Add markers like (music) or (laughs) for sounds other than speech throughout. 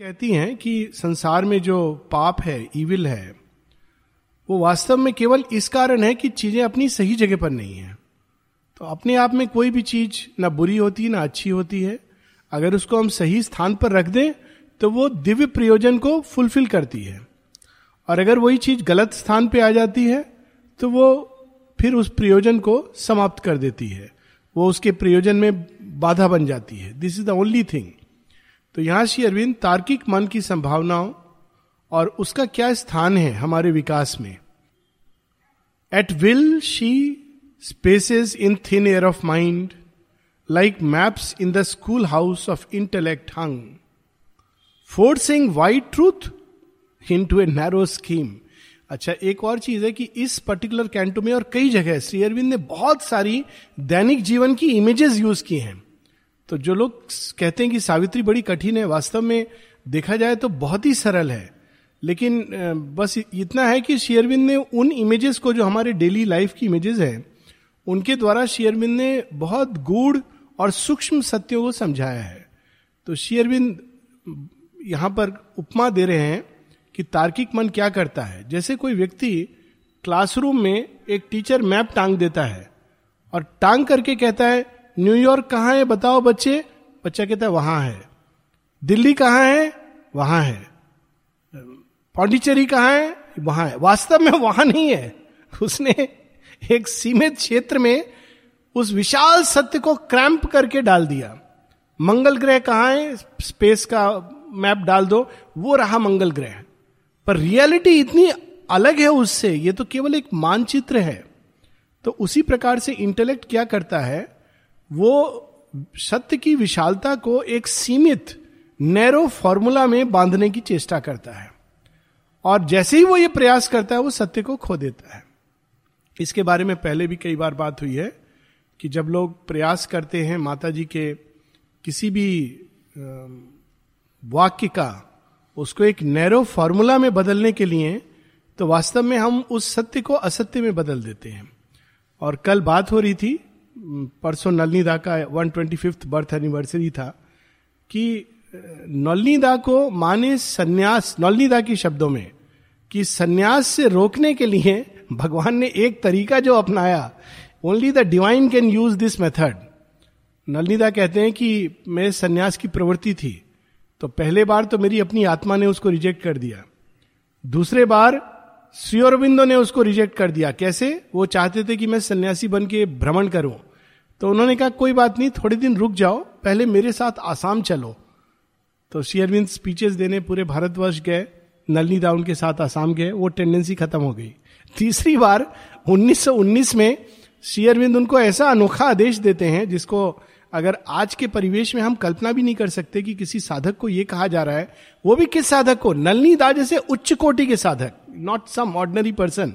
कहती हैं कि संसार में जो पाप है इविल है, वो वास्तव में केवल इस कारण है कि चीज़ें अपनी सही जगह पर नहीं है। तो अपने आप में कोई भी चीज़ ना बुरी होती, ना अच्छी होती है। अगर उसको हम सही स्थान पर रख दें तो वो दिव्य प्रयोजन को फुलफिल करती है। और अगर वही चीज़ गलत स्थान पे आ जाती है तो वो फिर उस प्रयोजन को समाप्त कर देती है। वो उसके प्रयोजन में बाधा बन जाती है। This is the only thing तो यहाँ श्री अरविंद तार्किक मन की संभावनाओं और उसका क्या स्थान है हमारे विकास में? At will she spaces in thin air of mind like maps in the school house of intellect hung forcing wide truth into a narrow scheme अच्छा एक और चीज़ है कि इस पर्टिकुलर कैंटो में और कई जगह, श्री अरविंद ने बहुत सारी दैनिक जीवन की इमेजेस यूज़ की हैं। तो जो लोग कहते हैं कि सावित्री बड़ी कठिन है, वास्तव में देखा जाए तो बहुत ही सरल है। लेकिन बस इतना है कि शेयरविंद ने उन इमेजेस को जो हमारे डेली लाइफ की इमेजेस हैं, उनके द्वारा शेयरविंद ने बहुत गूढ़ और सूक्ष्म सत्यों को समझाया है। तो शेयरविंद यहाँ पर उपमा दे रहे हैं कि तार्किक मन क्या करता है। जैसे कोई व्यक्ति क्लासरूम में एक टीचर मैप टांग देता है और टांग करके कहता है न्यूयॉर्क कहाँ है बताओ बच्चे? बच्चा कहता है, वहाँ है। दिल्ली कहाँ है? वहाँ है। पौंडीचेरी कहाँ है? वहाँ है। वास्तव में वहाँ नहीं है। उसने एक सीमित क्षेत्र में उस विशाल सत्य को क्रैम्प करके डाल दिया। मंगल ग्रह कहाँ है? स्पेस का मैप डाल दो। वो रहा मंगल ग्रह। पर रियलिटी इतनी अलग है उससे। ये तो केवल एक मानचित्र है। तो उसी प्रकार से इंटेलेक्ट क्या करता है? वो सत्य की विशालता को एक सीमित नैरो फॉर्मूला में बांधने की चेष्टा करता है। और जैसे ही वो ये प्रयास करता है, वो सत्य को खो देता है। इसके बारे में पहले भी कई बार बात हुई है कि जब लोग प्रयास करते हैं माता जी के किसी भी वाक्य का, उसको एक नैरो फॉर्मूला में बदलने के लिए तो वास्तव में हम उस सत्य को असत्य में बदल देते हैं। और कल बात हो रही थी परसों नलनीदा का one twenty fifth birth anniversary था कि नलनीदा को माने सन्यास, नलनीदा की शब्दों में, कि सन्यास से रोकने के लिए भगवान ने एक तरीका जो अपनाया only the divine can use this method Nalinida कहते हैं कि मैं सन्यास की प्रवृत्ति थी तो पहले बार तो मेरी अपनी आत्मा ने उसको रिजेक्ट कर दिया। दूसरे बार, श्री अरविंदो ने उसको रिजेक्ट कर दिया। कैसे? वो चाहते थे कि मैं सन्यासी बन के भ्रमण करूँ। तो उन्होंने कहा, कोई बात नहीं, थोड़े दिन रुक जाओ, पहले मेरे साथ आसाम चलो. तो श्री अरविंद स्पीचेस देने पूरे भारतवर्ष गए, नलनी दाउन के साथ आसाम गए, वो टेंडेंसी खत्म हो गई। तीसरी बार 1919 में श्री अरविंद उनको ऐसा अनोखा आदेश देते हैं, जिसको अगर आज के परिवेश में हम कल्पना भी नहीं कर सकते कि किसी साधक को यह कहा जा रहा है, वो भी किस साधक को? नलनी दा जैसे उच्च कोटि के साधक नॉट सम ऑर्डनरी पर्सन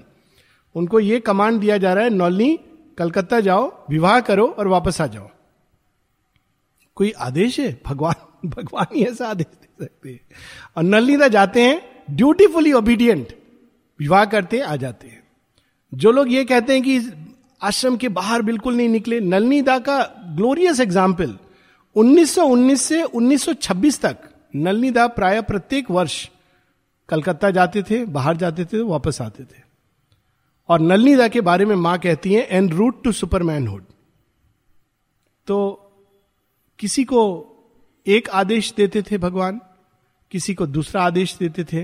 उनको यह कमांड दिया जा रहा है, नलनी कलकत्ता जाओ, विवाह करो और वापस आ जाओ। कोई आदेश है? भगवान भगवान ही ऐसा आदेश दे सकते हैं। और नलनीदा जाते हैं ड्यूटीफुली ओबीडियंट विवाह करते, आ जाते हैं। जो लोग ये कहते हैं कि आश्रम के बाहर बिल्कुल नहीं निकले नलनी दा का ग्लोरियस एग्ज़ाम्पल 1919 से 1926 तक नलनी दा प्राय प्रत्येक वर्ष कलकत्ता जाते थे, बाहर जाते थे, वापस आते थे। और नलनी दा के बारे में माँ कहती है एन रूट टू सुपरमैनहुड तो किसी को एक आदेश देते थे भगवान, किसी को दूसरा आदेश देते थे।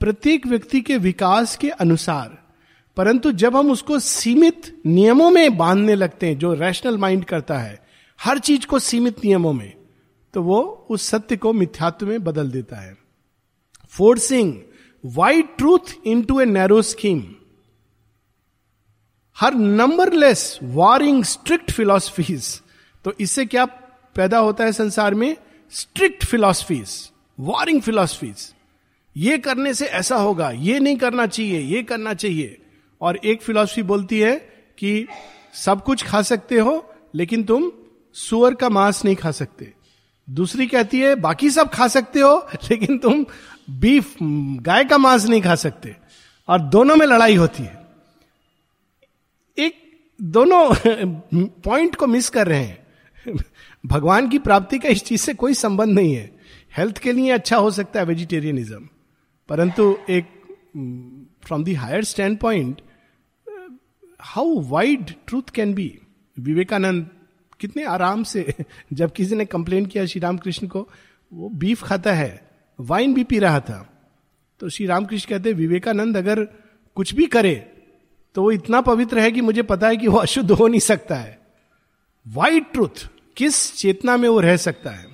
प्रत्येक व्यक्ति के विकास के अनुसार, परंतु जब हम उसको सीमित नियमों में बांधने लगते हैं, जो रैशनल माइंड करता है, हर चीज़ को सीमित नियमों में तो वो उस सत्य को मिथ्यात्व में बदल देता है। Forcing wide truth into a narrow scheme her numberless warring strict philosophies तो इससे क्या पैदा होता है संसार में? स्ट्रिक्ट फिलोसफीज वारिंग फिलोसफीज ये करने से ऐसा होगा, ये नहीं करना चाहिए, ये करना चाहिए। और एक फिलॉसफी बोलती है कि सब कुछ खा सकते हो, लेकिन तुम सुअर का मांस नहीं खा सकते। दूसरी कहती है, बाकी सब खा सकते हो, लेकिन तुम बीफ गाय का मांस नहीं खा सकते। और दोनों में लड़ाई होती है। दोनों (laughs) पॉइंट को मिस कर रहे हैं। (laughs) भगवान की प्राप्ति का इस चीज़ से कोई संबंध नहीं है। हेल्थ के लिए अच्छा हो सकता है वेजिटेरियनिज्म परंतु एक from the higher standpoint how wide truth can be Vivekananda कितने आराम से, (laughs) जब किसी ने कंप्लेन किया श्री रामकृष्ण को, वो बीफ खाता है वाइन भी पी रहा था। तो श्री रामकृष्ण कहते विवेकानंद अगर कुछ भी करे तो वो इतना पवित्र है कि मुझे पता है कि वो अशुद्ध हो नहीं सकता है। वाइट ट्रूथ किस चेतना में वो रह सकता है?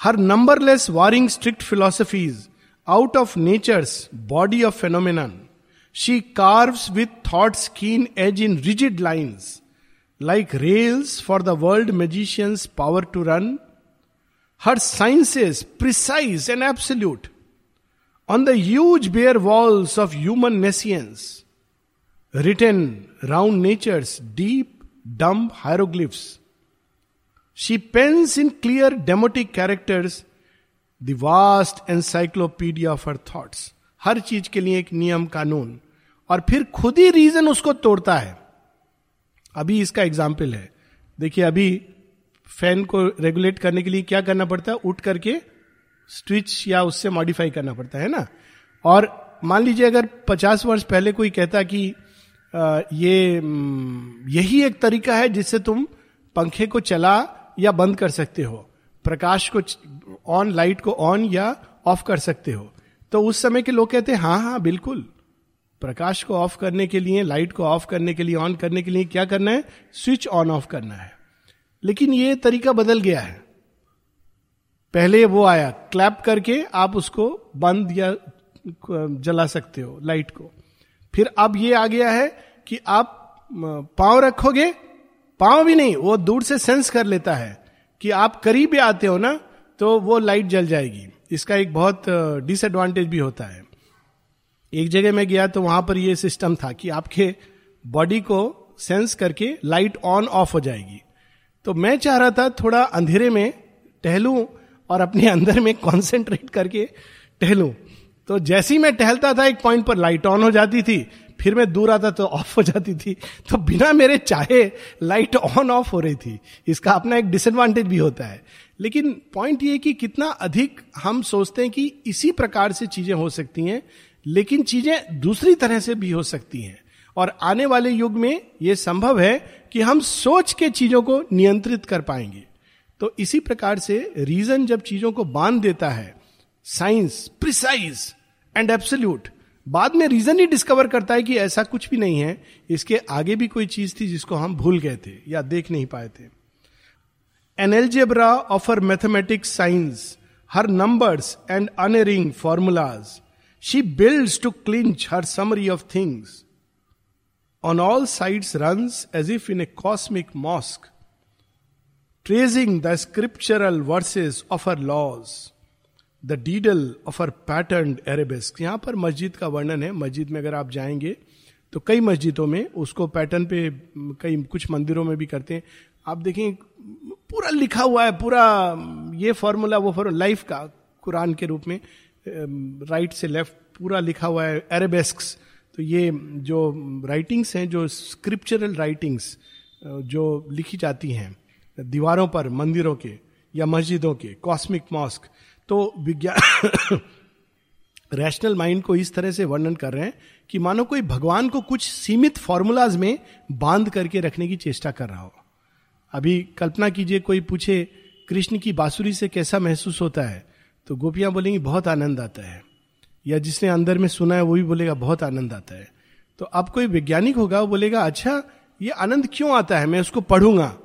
Her numberless warring strict philosophies out of nature's body of phenomenon she carves with thought's keen edge in rigid lines like rails for the world magician's power to run her sciences precise and absolute On the huge bare walls of human nescience, written round nature's deep, dumb hieroglyphs. She pens in clear demotic characters the vast encyclopedia of her thoughts. हर चीज़ के लिए एक नियम कानून। और फिर खुद ही रीजन उसको तोड़ता है। अभी इसका एग्ज़ाम्पल है। देखिए अभी फ़ैन को रेगुलेट करने के लिए क्या करना पड़ता है? उठ करके स्विच या उससे मॉडिफाई करना पड़ता है ना? और मान लीजिए अगर पचास वर्ष पहले कोई कहता कि ये यही एक तरीका है जिससे तुम पंखे को चला या बंद कर सकते हो। प्रकाश को ऑन, लाइट को ऑन या ऑफ़ कर सकते हो। तो उस समय के लोग कहते हैं हाँ हाँ बिल्कुल। प्रकाश को ऑफ़ करने के लिए, लाइट को ऑफ़ करने के लिए, ऑन करने के लिए क्या करना है? स्विच ऑन ऑफ़ करना है। लेकिन ये तरीका बदल गया है। पहले वो आया, क्लैप करके आप उसको बंद या जला सकते हो, लाइट को। फिर अब ये आ गया है कि आप पाँव रखोगे, पाँव भी नहीं, वो दूर से सेंस कर लेता है कि आप करीब आते हो ना तो वो लाइट जल जाएगी। इसका एक बहुत डिसएडवांटेज भी होता है। एक जगह में गया तो वहाँ पर यह सिस्टम था कि आपके बॉडी को सेंस करके लाइट ऑन ऑफ़ हो जाएगी। तो मैं चाह रहा था थोड़ा अंधेरे में टहलूं और अपने (laughs) अंदर में कॉन्सेंट्रेट करके टहलूं। तो जैसे ही मैं टहलता था, एक पॉइंट पर लाइट ऑन हो जाती थी, फिर मैं दूर आता तो ऑफ़ हो जाती थी तो बिना मेरे चाहे लाइट ऑन ऑफ़ हो रही थी। इसका अपना एक डिसएडवांटेज भी होता है। लेकिन पॉइंट ये कि कितना अधिक हम सोचते हैं कि इसी प्रकार से चीज़ें हो सकती हैं, लेकिन चीज़ें दूसरी तरह से भी हो सकती हैं। और आने वाले युग में ये संभव है कि हम सोच के चीज़ों को नियंत्रित कर पाएँगे। तो इसी प्रकार से रीजन जब चीज़ों को बाँध देता है साइंस प्रिसाइज एंड एब्सोल्यूट। बाद में रीजन ही डिस्कवर करता है कि ऐसा कुछ भी नहीं है। इसके आगे भी कोई चीज़ थी जिसको हम भूल गए थे या देख नहीं पाए थे। An algebra of her mathematics signs her numbers and unerring formulas she builds to clinch her summary of things On all sides runs as if in a cosmic mosque, tracing the scriptural verses of her laws, the riddle of her pattern arabesque यहाँ पर मस्जिद का वर्णन है। मस्जिद में अगर आप जाएँगे तो कई मस्जिदों में उसको पैटर्न पे कई कुछ मंदिरों में भी करते हैं। आप देखें, पूरा लिखा हुआ है, पूरा, ये फॉर्मूला वो फॉर्मूला लाइफ का, कुरान के रूप में राइट से लेफ़्ट पूरा लिखा हुआ है एरेबेस्क तो ये जो राइटिंग्स हैं, जो स्क्रिप्चरल राइटिंग्स जो लिखी जाती हैं, दीवारों पर, मंदिरों के या मस्जिदों के कॉस्मिक मॉस्क तो विज्ञान (coughs) रैशनल माइंड को इस तरह से वर्णन कर रहे हैं कि मानो कोई भगवान को कुछ सीमित फॉर्मूलाज में बाँध करके रखने की चेष्टा कर रहा हो। अभी कल्पना कीजिए कोई पूछे, कृष्ण की बांसुरी से कैसा महसूस होता है? तो गोपियाँ बोलेंगी, बहुत आनंद आता है। या जिसने अंदर में सुना है, वो भी बोलेगा, बहुत आनंद आता है। तो अब कोई वैज्ञानिक होगा, वो बोलेगा अच्छा ये आनंद क्यों आता है? मैं उसको पढ़ूँगा।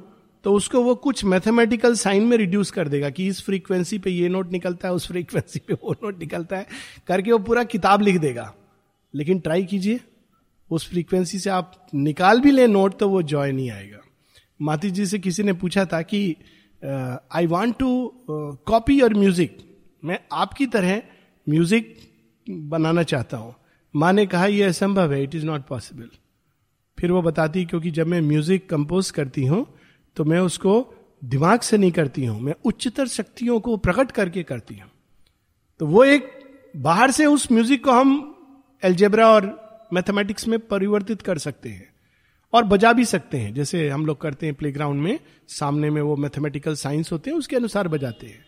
तो उसको वो कुछ मैथमेटिकल साइन में रिड्यूस कर देगा कि इस फ्रीक्वेंसी पे ये नोट निकलता है, उस फ्रीक्वेंसी पे वो नोट निकलता है, करके वो पूरा किताब लिख देगा। लेकिन ट्राई कीजिए, उस फ्रीक्वेंसी से आप निकाल भी लें नोट तो वो जॉय नहीं आएगा। माती जी से किसी ने पूछा था कि I want to copy your music मैं आपकी तरह म्यूज़िक बनाना चाहता हूँ। माँ ने कहा यह असंभव है इट इज़ नॉट पॉसिबल फिर वो बताती, क्योंकि जब मैं म्यूज़िक कंपोज करती हूँ तो मैं उसको दिमाग से नहीं करती हूँ, मैं उच्चतर शक्तियों को प्रकट करके करती हूँ। तो वो एक बाहर से उस म्यूज़िक को हम एल्जेब्रा और मैथमेटिक्स में परिवर्तित कर सकते हैं और बजा भी सकते हैं। जैसे हम लोग करते हैं प्लेग्राउंड में, सामने में वो मैथमेटिकल साइंस होते हैं, उसके अनुसार बजाते हैं।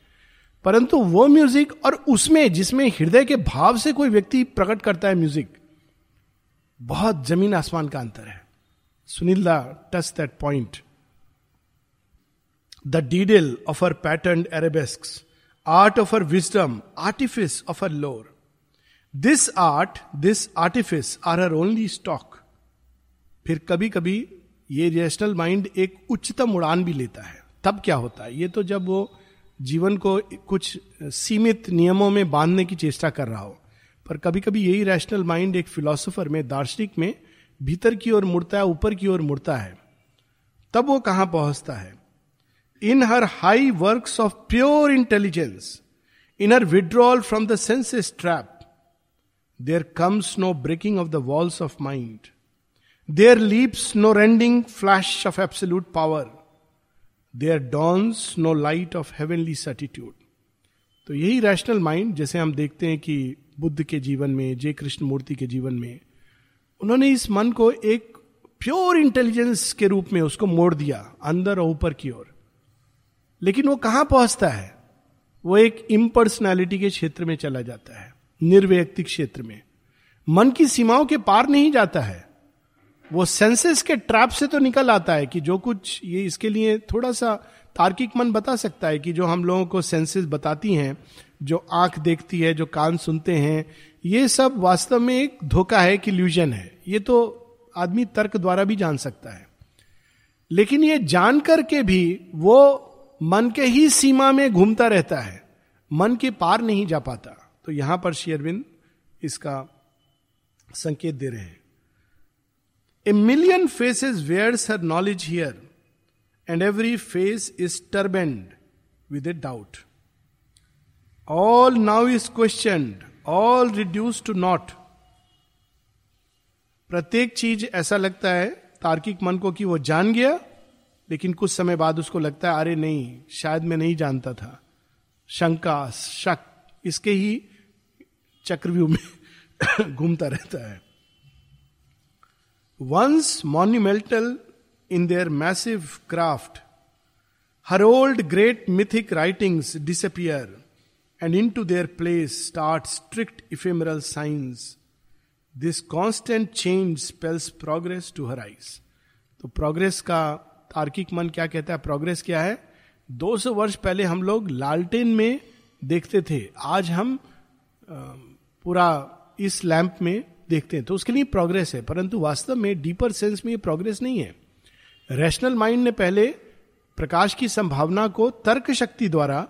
परंतु वो म्यूज़िक और उसमें, जिसमें हृदय के भाव से कोई व्यक्ति प्रकट करता है म्यूज़िक बहुत ज़मीन आसमान का अंतर है। Sunil da touch that point the riddle of her pattern arabesque art of her wisdom artifice of her lore this art this artifice are her only stock फिर कभी कभी ये रेशनल माइंड एक उच्चतम उड़ान भी लेता है। तब क्या होता है? ये तो जब वो जीवन को कुछ सीमित नियमों में बांधने की चेष्टा कर रहा हो। पर कभी कभी यही रैशनल माइंड एक फिलोसोफर में, दार्शनिक में भीतर की ओर मुड़ता है, ऊपर की ओर मुड़ता है। तब वो कहाँ पहुँचता है? In her high work of pure intelligence in her withdrawal from the senses trap there comes no breaking of the walls of mind there leaps no rending flash of absolute power there dawns no light of heavenly certitude तो यही rational mind जैसे हम देखते हैं कि बुद्ध के जीवन में, जय कृष्ण मूर्ति के जीवन में, उन्होंने इस मन को एक प्योर इंटेलिजेंस के रूप में उसको मोड़ दिया, अंदर और ऊपर की ओर। लेकिन वो कहाँ पहुँचता है? वो एक इम्पर्सनैलिटी के क्षेत्र में चला जाता है, निर्व्यक्तिक क्षेत्र में। मन की सीमाओं के पार नहीं जाता है। वो सेंसेस के ट्रैप से तो निकल आता है कि जो कुछ ये इसके लिए थोड़ा सा तार्किक मन बता सकता है कि जो हम लोगों को सेंसेस बताती हैं, जो आँख देखती है, जो कान सुनते हैं, ये सब वास्तव में एक धोखा है कि ल्यूजन है। ये तो आदमी तर्क द्वारा भी जान सकता है। लेकिन ये जान करके भी वो मन के ही सीमा में घूमता रहता है, मन के पार नहीं जा पाता। तो यहाँ पर शेयरविंद इसका संकेत दे रहे हैं। A million faces wears her knowledge here and every face is turbaned with a doubt all now is questioned all reduce to naught प्रत्येक चीज़ ऐसा लगता है, तार्किक मन को कि वो जान गया लेकिन कुछ समय बाद उसको लगता है, अरे नहीं, शायद मैं नहीं जानता था। शंका, शक, इसके ही चक्रव्यू में (coughs) घूमता रहता है। Once monumental in their massive craft her old great mythic writings disappear and into their place start strict ephemeral signs this constant change spells progress to her eyes तो प्रोग्रेस का तार्किक मन क्या कहता है प्रोग्रेस क्या है? 200 वर्ष पहले हम लोग लालटेन में देखते थे। आज हम पूरा इस लैंप में देखते हैं। तो उसके लिए प्रोग्रेस है, परंतु वास्तव में डीपर सेंस में ये प्रोग्रेस नहीं है। रैशनल माइंड ने पहले प्रकाश की संभावना को तर्क शक्ति द्वारा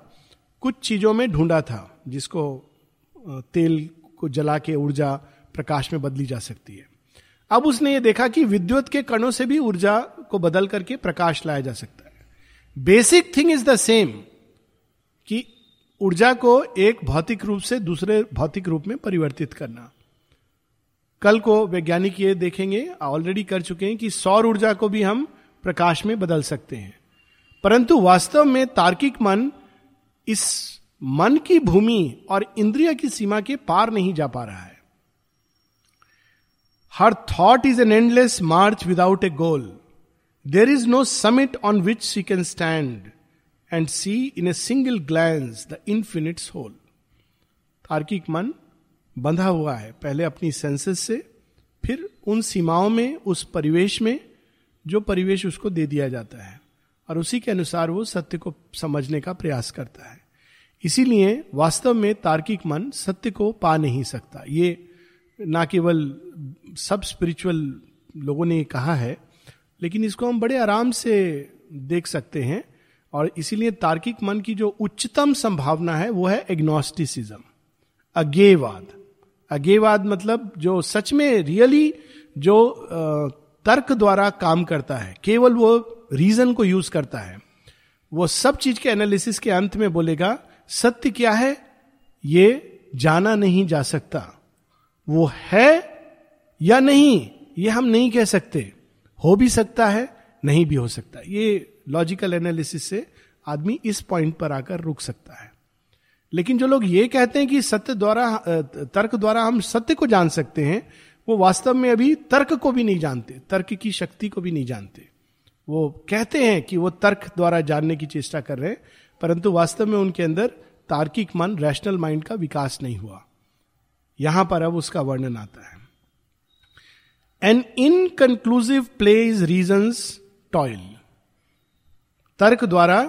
कुछ चीज़ों में ढूंढा था, जिसको तेल को जला के ऊर्जा प्रकाश में बदली जा सकती है। अब उसने ये देखा कि विद्युत के कणों से भी ऊर्जा को बदल करके प्रकाश लाया जा सकता है। Basic thing is the same कि ऊर्जा को एक भौतिक रूप से दूसरे भौतिक रूप में परिवर्तित करना। कल को वैज्ञानिक ये देखेंगे ऑलरेडी कर चुके हैं कि सौर ऊर्जा को भी हम प्रकाश में बदल सकते हैं। परंतु वास्तव में तार्किक मन इस मन की भूमि और इंद्रिय की सीमा के पार नहीं जा पा रहा है। Her thought is an endless march without a goal there is no summit on which she can stand and see in a single glance the infinite's whole तार्किक मन बंधा हुआ है, पहले अपनी सेंसेस से, फिर उन सीमाओं में, उस परिवेश में, जो परिवेश उसको दे दिया जाता है। और उसी के अनुसार वो सत्य को समझने का प्रयास करता है। इसीलिए वास्तव में तार्किक मन सत्य को पा नहीं सकता। ये ना केवल सब स्पिरिचुअल लोगों ने कहा है लेकिन इसको हम बड़े आराम से देख सकते हैं और इसीलिए तार्किक मन की जो उच्चतम संभावना है, वो है एग्नोस्टिसिज्म अज्ञेयवाद। अज्ञेयवाद मतलब जो सच में रियली जो तर्क द्वारा काम करता है, केवल वो रीजन को यूज़ करता है, वो सब चीज़ के एनालिसिस के अंत में बोलेगा, सत्य क्या है? ये जाना नहीं जा सकता। वो है या नहीं, ये हम नहीं कह सकते। हो भी सकता है, नहीं भी हो सकता। ये लॉजिकल एनालिसिस से आदमी इस पॉइंट पर आकर रुक सकता है। लेकिन जो लोग ये कहते हैं कि सत्य द्वारा तर्क द्वारा हम सत्य को जान सकते हैं, वो वास्तव में अभी तर्क को भी नहीं जानते, तर्क की शक्ति को भी नहीं जानते। वो कहते हैं कि वो तर्क द्वारा जानने की चेष्टा कर रहे हैं, परंतु वास्तव में उनके अंदर तार्किक मन रैशनल माइंड का विकास नहीं हुआ। यहाँ पर अब उसका वर्णन आता है। An inconclusive play is reason toil तर्क द्वारा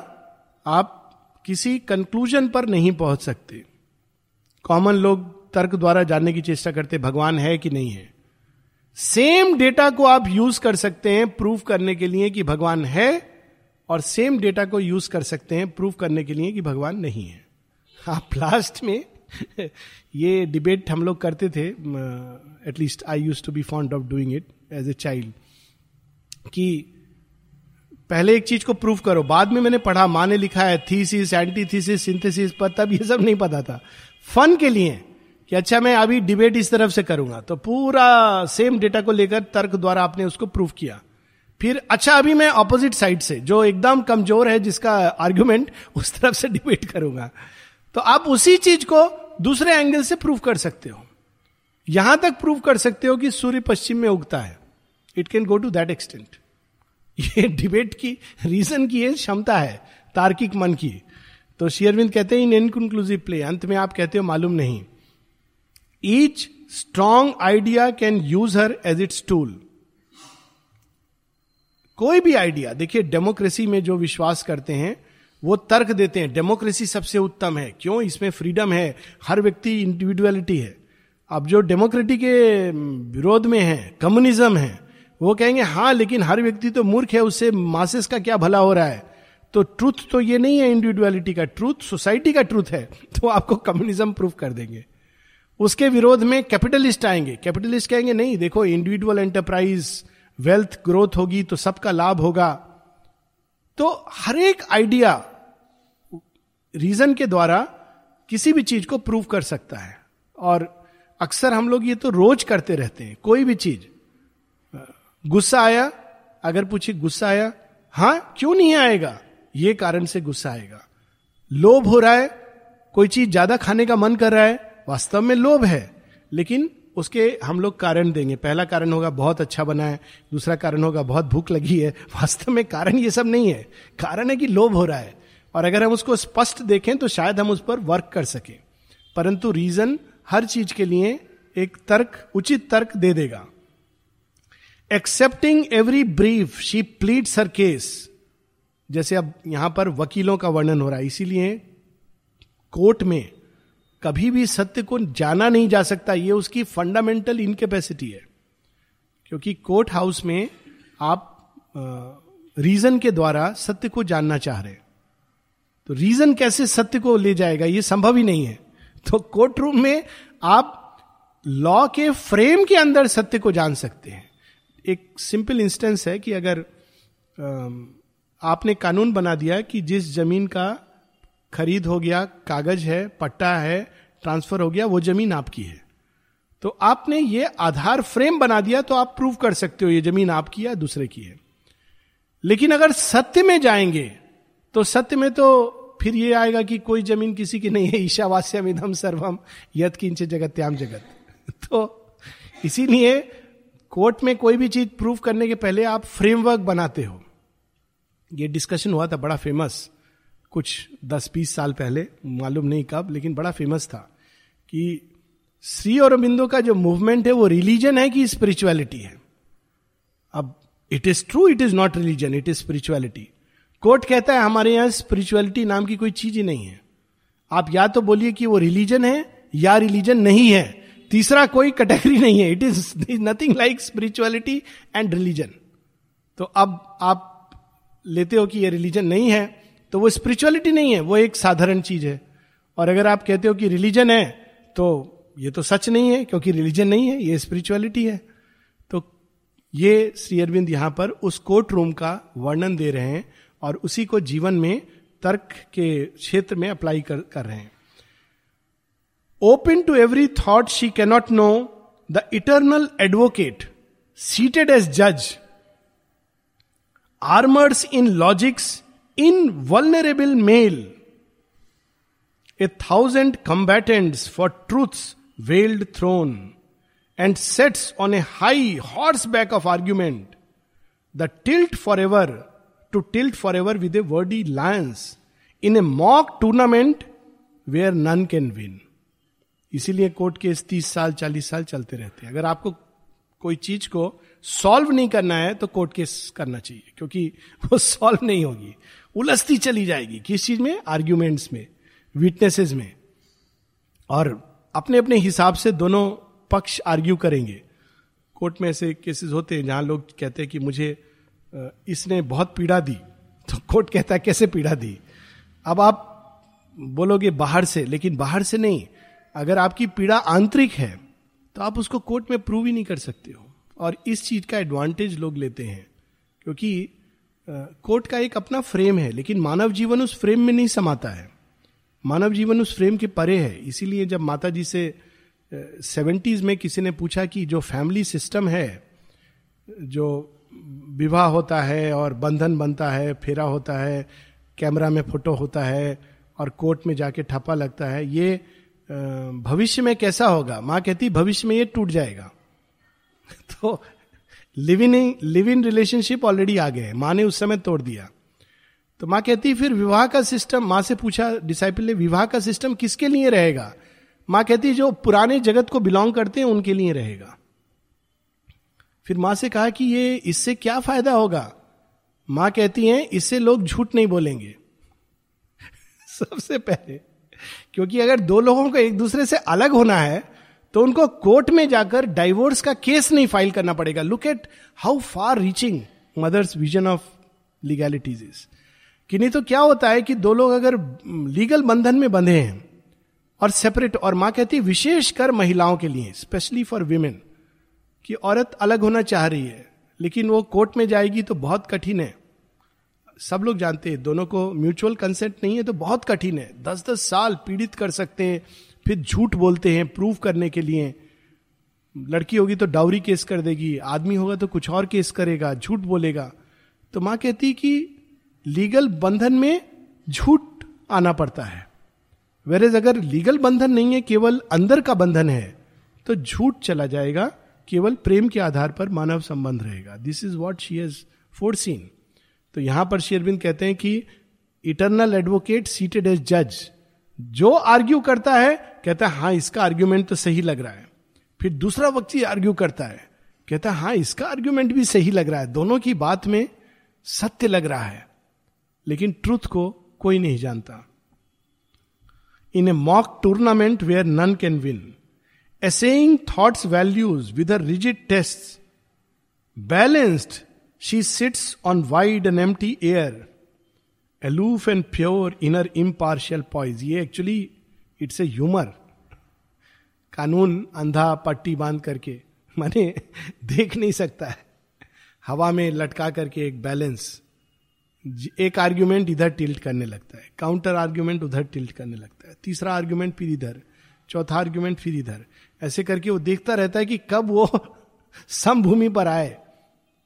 आप किसी कंक्लूजन पर नहीं पहुँच सकते। कॉमन लोग तर्क द्वारा जानने की चेष्टा करते, भगवान है कि नहीं है? सेम डेटा को आप यूज़ कर सकते हैं प्रूफ करने के लिए कि भगवान है, और सेम डेटा को यूज़ कर सकते हैं प्रूफ करने के लिए कि भगवान नहीं है। आप लास्ट में (laughs) ये डिबेट हम लोग करते थे at least I use to be fond of doing it as a child कि पहले एक चीज़ को प्रूव करो, बाद में मैंने पढ़ा, माँ ने लिखा है थीसिस एंटीथीसिस सिंथेसिस पर तब ये सब नहीं पता था। फन के लिए कि अच्छा मैं अभी डिबेट इस तरफ़ से करूँगा तो पूरा सेम डेटा को लेकर तर्क द्वारा आपने उसको प्रूव किया। फिर अच्छा अभी मैं ऑपोजिट साइड से, जो एकदम कमज़ोर है, जिसका आर्ग्यूमेंट उस तरफ़ से डिबेट करूँगा। तो आप उसी चीज़ को दूसरे एंगल से प्रूव कर सकते हो। यहाँ तक प्रूव कर सकते हो कि सूर्य पश्चिम में उगता है। It can go to that extent ये डिबेट की रीजन की ये क्षमता है, तार्किक मन की। तो शेयरविंद कहते हैं, इन इनकंक्लूसिव प्ले अंत में आप कहते हो, मालूम नहीं। Each strong idea can use her edge as its कोई भी आइडिया देखिए डेमोक्रेसी में जो विश्वास करते हैं वो तर्क देते हैं डेमोक्रेसी सबसे उत्तम है। क्यों? इसमें फ्रीडम है। हर व्यक्ति इंडिविजुअलिटी है। अब जो डेमोक्रेटी के विरोध में है कम्युनिज्म है, वो कहेंगे हाँ लेकिन हर व्यक्ति तो मूर्ख है, उससे मासेस का क्या भला हो रहा है? तो ट्रूथ तो ये नहीं है इंडिविजुअलिटी का ट्रूथ सोसाइटी का ट्रूथ है (laughs) तो आपको कम्युनिज्म प्रूफ कर देंगे। उसके विरोध में कैपिटलिस्ट आएँगे। कैपिटलिस्ट कहेंगे, नहीं, देखो इंडिविजुअल एंटरप्राइज वेल्थ ग्रोथ होगी तो सबका लाभ होगा। तो हर एक आइडिया रीजन के द्वारा किसी भी चीज़ को प्रूव कर सकता है। और अक्सर हम लोग ये तो रोज करते रहते हैं, कोई भी चीज़। गुस्सा आया, अगर पूछे गुस्सा आया हाँ क्यों नहीं आएगा? ये कारण से गुस्सा आएगा। लोभ हो रहा है, कोई चीज़ ज़्यादा खाने का मन कर रहा है, वास्तव में लोभ है। लेकिन उसके हम लोग कारण देंगे। पहला कारण होगा बहुत अच्छा बना है, दूसरा कारण होगा बहुत भूख लगी है। (laughs) वास्तव में कारण ये सब नहीं है। कारण है कि लोभ हो रहा है। और अगर हम उसको स्पष्ट देखें तो शायद हम उस पर वर्क कर सकें। परंतु रीजन हर चीज़ के लिए एक तर्क, उचित तर्क दे देगा। Accepting every brief she pleads her case जैसे अब यहाँ पर वकीलों का वर्णन हो रहा है, इसीलिए कोर्ट में कभी भी सत्य को जाना नहीं जा सकता, ये उसकी फंडामेंटल इनकेपेसिटी है। क्योंकि कोर्ट हाउस में आप रीजन के द्वारा सत्य को जानना चाह रहे तो रीजन कैसे सत्य को ले जाएगा, ये संभव ही नहीं है। तो कोर्ट रूम में आप लॉ के फ्रेम के अंदर सत्य को जान सकते हैं। एक सिंपल इंस्टेंस है कि अगर आपने कानून बना दिया कि जिस ज़मीन का खरीद हो गया, कागज़ है, पट्टा है ट्रांसफ़र हो गया, वो ज़मीन आपकी है। तो आपने ये आधार फ्रेम बना दिया तो आप प्रूव कर सकते हो ये ज़मीन आपकी है दूसरे की है। लेकिन अगर सत्य में जाएँगे तो सत्य में तो फिर ये आएगा कि कोई ज़मीन किसी की नहीं है, ईशावास्यम इधम सर्वम यद किंच जगत्याम जगत। (laughs) तो इसीलिए कोर्ट में कोई भी चीज़ प्रूव करने के पहले आप फ्रेमवर्क बनाते हो। ये डिस्कशन हुआ था, बड़ा फ़ेमस, कुछ दस बीस साल पहले, मालूम नहीं कब, लेकिन बड़ा फ़ेमस था कि श्री और अरबिंदो का जो मूवमेंट है, वो रिलीजन है कि स्पिरिचुअलिटी है। अब it is true it is not religion it is spirituality court कहता है, हमारे यहाँ स्पिरिचुअलिटी नाम की कोई चीज़ ही नहीं है। आप या तो बोलिए कि वो रिलीजन है, या रिलीजन नहीं है। तीसरा कोई कैटेगरी नहीं है। It is nothing like spirituality and religion तो अब आप लेते हो कि ये रिलीजन नहीं है तो वो स्पिरिचुअलिटी नहीं है, वो एक साधारण चीज़ है। और अगर आप कहते हो कि रिलीजन है तो ये तो सच नहीं है, क्योंकि रिलीजन नहीं है, ये स्पिरिचुअलिटी है। तो ये श्री अरविंद यहाँ पर उस कोर्ट रूम का वर्णन दे रहे हैं। और उसी को जीवन में तर्क के क्षेत्र में अप्लाई कर, कर रहे हैं। Open to every thought she cannot know the eternal advocate seated as जज armours in logics invulnerable mail a thousand combatants for truths veiled throne and sets on a high horseback of argument the tilt forever forever, to tilt forever with a wordy lance, in a mock tournament where none can win इसीलिए court case तीस साल चालीस साल चलते रहते हैं। अगर आपको कोई चीज़ को सॉल्व नहीं करना है तो कोर्ट केस करना चाहिए क्योंकि वो सॉल्व नहीं होगी। उलझती चली जाएगी किस चीज़ में? आर्ग्यूमेंट्स में विटनेसेस में। और अपने अपने हिसाब से दोनों पक्ष आर्ग्यू करेंगे। कोर्ट में ऐसे केसेस होते हैं जहाँ लोग कहते हैं कि मुझे इसने बहुत पीड़ा दी। तो कोर्ट कहता है, कैसे पीड़ा दी? अब आप बोलोगे बाहर से, लेकिन बाहर से नहीं। अगर आपकी पीड़ा आंतरिक है तो आप उसको कोर्ट में प्रूव ही नहीं कर सकते हो। और इस चीज़ का एडवांटेज लोग लेते हैं, क्योंकि कोर्ट का एक अपना फ्रेम है, लेकिन मानव जीवन उस फ्रेम में नहीं समाता है। मानव जीवन उस फ्रेम के परे है। इसीलिए जब माता जी से सेवेंटीज में किसी ने पूछा कि जो फैमिली सिस्टम है, जो विवाह होता है और बंधन बनता है, फेरा होता है, कैमरा में फ़ोटो होता है और कोर्ट में जाके ठप्पा लगता है, ये भविष्य में कैसा होगा? माँ कहती, भविष्य में ये टूट जाएगा। (laughs) तो live in live in relationship already आ गए माँ ने उस समय तोड़ दिया। तो माँ कहती, फिर विवाह का सिस्टम माँ से पूछा डिसाइपल ने, विवाह का सिस्टम किसके लिए रहेगा? माँ कहती, जो पुराने जगत को बिलोंग करते हैं, उनके लिए रहेगा। फिर माँ से कहा कि ये इससे क्या फ़ायदा होगा? माँ कहती हैं, इससे लोग झूठ नहीं बोलेंगे। (laughs) सबसे पहले, क्योंकि अगर दो लोगों को एक दूसरे से अलग होना है तो उनको कोर्ट में जाकर डाइवोर्स का केस नहीं फ़ाइल करना पड़ेगा। Look at how far reaching Mother's vision of legalities is कि नहीं तो क्या होता है कि दो लोग अगर लीगल बंधन में बंधे हैं, और सेपरेट और माँ कहती है विशेषकर महिलाओं के लिए स्पेशली फॉर विमेन कि औरत अलग होना चाह रही है, लेकिन वो कोर्ट में जाएगी तो बहुत कठिन है। सब लोग जानते हैं, दोनों को म्यूचुअल कंसेंट नहीं है तो बहुत कठिन है। दस दस साल पीड़ित कर सकते हैं, फिर झूठ बोलते हैं प्रूव करने के लिए। लड़की होगी तो डाउरी केस कर देगी, आदमी होगा तो कुछ और केस करेगा, झूठ बोलेगा। तो माँ कहती कि लीगल बंधन में झूठ आना पड़ता है। वेरेज अगर लीगल बंधन नहीं है, केवल अंदर का बंधन है तो झूठ चला जाएगा केवल प्रेम के आधार पर मानव संबंध रहेगा। This is what she has foreseen तो यहाँ पर शेरबिंद कहते हैं कि इटरनल एडवोकेट सीटेड एज जज जो आर्ग्यू करता है, कहता है हाँ इसका आर्ग्यूमेंट तो सही लग रहा है। फिर दूसरा व्यक्ति आर्ग्यू करता है, कहता है हाँ इसका आर्ग्यूमेंट भी सही लग रहा है। दोनों की बात में सत्य लग रहा है। लेकिन ट्रुथ को कोई नहीं जानता। In a mock tournament where none can win assaying thoughts values with rigid test balanced she sits on wide and empty air aloof and pure inner impartial poise ये एक्चुअली इट्स ए ह्यूमर कानून अंधा पट्टी बाँध करके। माने, देख नहीं सकता है। हवा में लटका करके एक बैलेंस एक आर्ग्यूमेंट इधर टिल्ट करने लगता है। काउंटर आर्ग्यूमेंट उधर टिल्ट करने लगता है। तीसरा आर्ग्यूमेंट फिर इधर। चौथा आर्ग्यूमेंट फिर इधर। ऐसे करके वो देखता रहता है कि कब वो (laughs) समभूमि पर आए,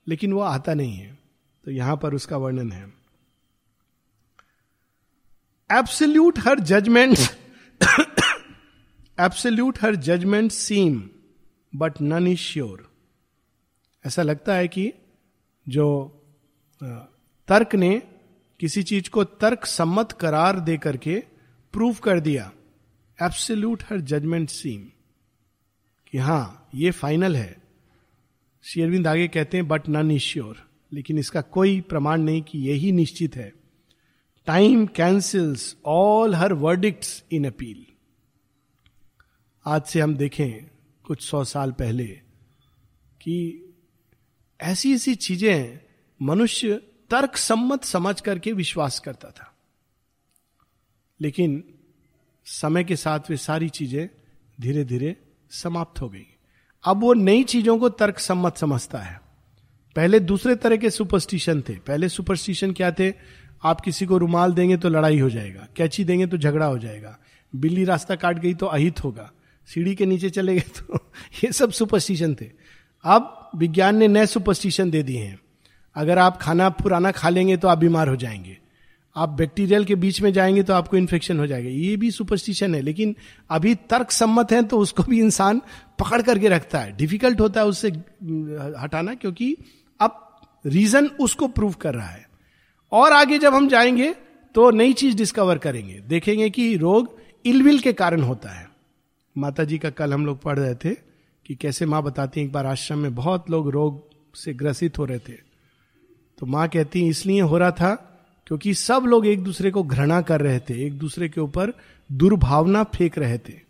लेकिन वो आता नहीं है। तो यहाँ पर उसका वर्णन है। Absolute her judgment absolute her judgment seem but none is sure ऐसा लगता है कि जो तर्क ने किसी चीज़ को तर्क सम्मत करार दे करके प्रूव कर दिया। एब्सल्यूट हर जजमेंट सीम कि हाँ, ये फाइनल है। शेरविंद आगे कहते हैं बट नन श्योर लेकिन इसका कोई प्रमाण नहीं कि यही निश्चित है। Time cancels all her verdict in appeal आज से हम देखें, कुछ सौ साल पहले, कि ऐसी ऐसी चीज़ें मनुष्य तर्क सम्मत समझ करके विश्वास करता था। लेकिन समय के साथ वे सारी चीज़ें धीरे धीरे समाप्त हो गई। अब वो नई चीज़ों को तर्क सम्मत समझता है। पहले दूसरे तरह के सुपरस्टिशन थे। पहले सुपरस्टिशन क्या थे? आप किसी को रुमाल देंगे तो लड़ाई हो जाएगा। कैची देंगे तो झगड़ा हो जाएगा। बिल्ली रास्ता काट गई तो अहित होगा। सीढ़ी के नीचे चले गए तो (laughs) ये सब सुपरस्टिशन थे। अब विज्ञान ने नए सुपरस्टिशन दे दिए हैं। अगर आप खाना पुराना खा लेंगे तो आप बीमार हो जाएँगे। आप बैक्टीरियल के बीच में जाएँगे तो आपको इन्फेक्शन हो जाएगा। ये भी सुपरस्टिशन है, लेकिन अभी तर्क सम्मत है तो उसको भी इंसान पकड़ करके रखता है। डिफ़िकल्ट होता है उससे हटाना, क्योंकि अब रीजन उसको प्रूव कर रहा है। और आगे जब हम जाएँगे तो नई चीज़ डिस्कवर करेंगे। देखेंगे कि रोग इलविल के कारण होता है। माता जी का कल हम लोग पढ़ रहे थे कि कैसे माँ बताती हैं, एक बार आश्रम में बहुत लोग रोग से ग्रसित हो रहे थे। तो माँ कहती इसलिए हो रहा था क्योंकि सब लोग एक दूसरे को घृणा कर रहे थे, एक दूसरे के ऊपर दुर्भावना फेंक रहे थे।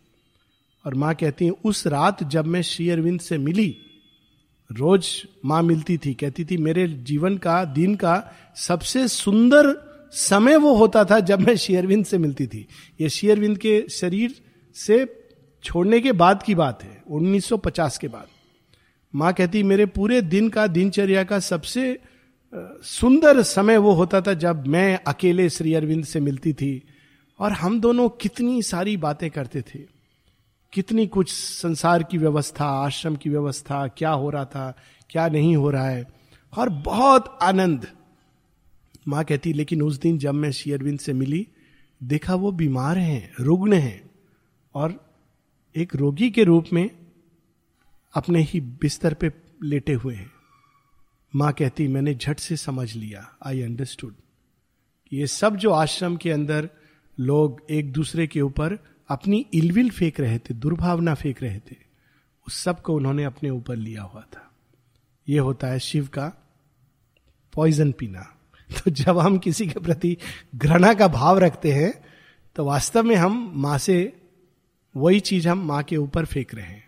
और माँ कहती है, उस रात जब मैं श्री अरविंद से मिली, रोज माँ मिलती थी, कहती थी, मेरे जीवन का, दिन का सबसे सुंदर समय वो होता था जब मैं शेयरविंद से मिलती थी। ये शेयरविंद के शरीर से छोड़ने के बाद की बात है 1950 के बाद। माँ कहती, मेरे पूरे दिन का, दिनचर्या का सबसे सुंदर समय वो होता था जब मैं अकेले श्री अरविंद से मिलती थी और हम दोनों कितनी सारी बातें करते थे। कितनी कुछ संसार की व्यवस्था, आश्रम की व्यवस्था, क्या हो रहा था, क्या नहीं हो रहा है, और बहुत आनंद। माँ कहती, लेकिन उस दिन जब मैं श्री अरविंद से मिली, देखा वो बीमार हैं, रुग्ण हैं, और एक रोगी के रूप में अपने ही बिस्तर पे लेटे हुए हैं। माँ कहती, मैंने झट से समझ लिया। आई अंडरस्टूड ये सब जो आश्रम के अंदर लोग एक दूसरे के ऊपर अपनी इलविल फेंक रहे थे, दुर्भावना फेंक रहे थे, उस सबको उन्होंने अपने ऊपर लिया हुआ था। यह होता है शिव का पॉइजन पीना। (laughs) तो जब हम किसी के प्रति घृणा का भाव रखते हैं तो वास्तव में हम माँ से वही चीज़ हम माँ के ऊपर फेंक रहे हैं।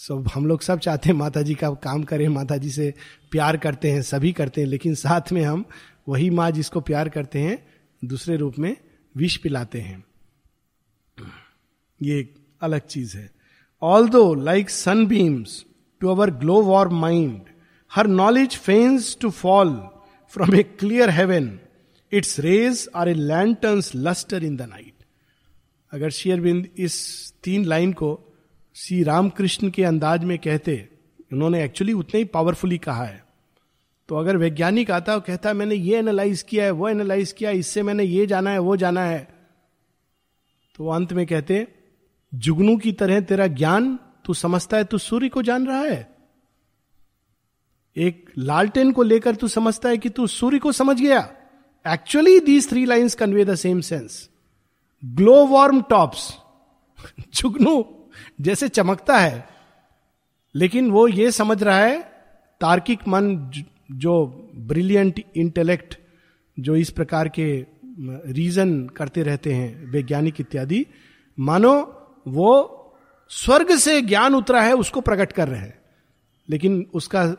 सो so, हम लोग सब चाहते हैं माता जी का काम करें माता जी से प्यार करते हैं सभी करते हैं लेकिन साथ में हम वही माँ जिसको प्यार करते हैं दूसरे रूप में विष पिलाते हैं। ये एक अलग चीज़ है। Although like sunbeams to our glow worm mind her knowledge feigns to fall from a clear heaven its rays are a lantern's lustre in the night अगर शेयरबिंद इस तीन लाइन को श्री रामकृष्ण के अंदाज में कहते उन्होंने एक्चुअली उतने ही पावरफुली कहा है. तो अगर वैज्ञानिक आता और कहता, मैंने ये एनालाइज किया है, वो एनालाइज किया इससे मैंने ये जाना है, वो जाना है तो अंत में कहते, जुगनू की तरह तेरा ज्ञान तू समझता है, तू सूर्य को जान रहा है। एक लालटेन को लेकर तू समझता है कि तू सूर्य को समझ गया। Actually these three lines convey the same sense glow worm tops जुगनू जैसे चमकता है। लेकिन वो ये समझ रहा है, तार्किक मन जो ब्रिलियंट इंटेलेक्ट, जो इस प्रकार के रीजन करते रहते हैं, वैज्ञानिक इत्यादि, मानो वो स्वर्ग से ज्ञान उतरा है, उसको प्रकट कर रहे हैं। लेकिन उसका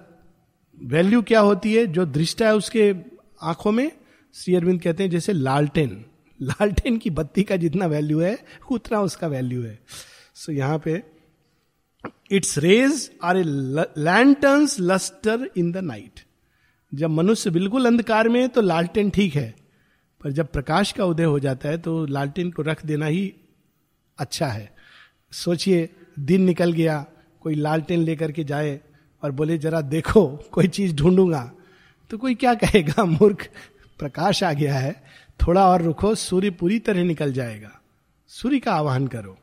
वैल्यू क्या होती है, जो दृष्टा है उसके आँखों में, श्री अरविंद कहते हैं जैसे लालटेन। लालटेन की बत्ती का जितना वैल्यू है, उतना उसका वैल्यू है। सो यहाँ पे its rays are a lantern's lustre in the night जब मनुष्य बिल्कुल अंधकार में है तो लालटेन ठीक है। पर जब प्रकाश का उदय हो जाता है तो लालटेन को रख देना ही अच्छा है। सोचिए, दिन निकल गया, कोई लालटेन लेकर के जाए और बोले, जरा देखो, कोई चीज़ ढूंढूँगा। तो कोई क्या कहेगा, (laughs) मूर्ख, प्रकाश आ गया है, थोड़ा और रुको, सूर्य पूरी तरह निकल जाएगा। सूर्य का आवाहन करो।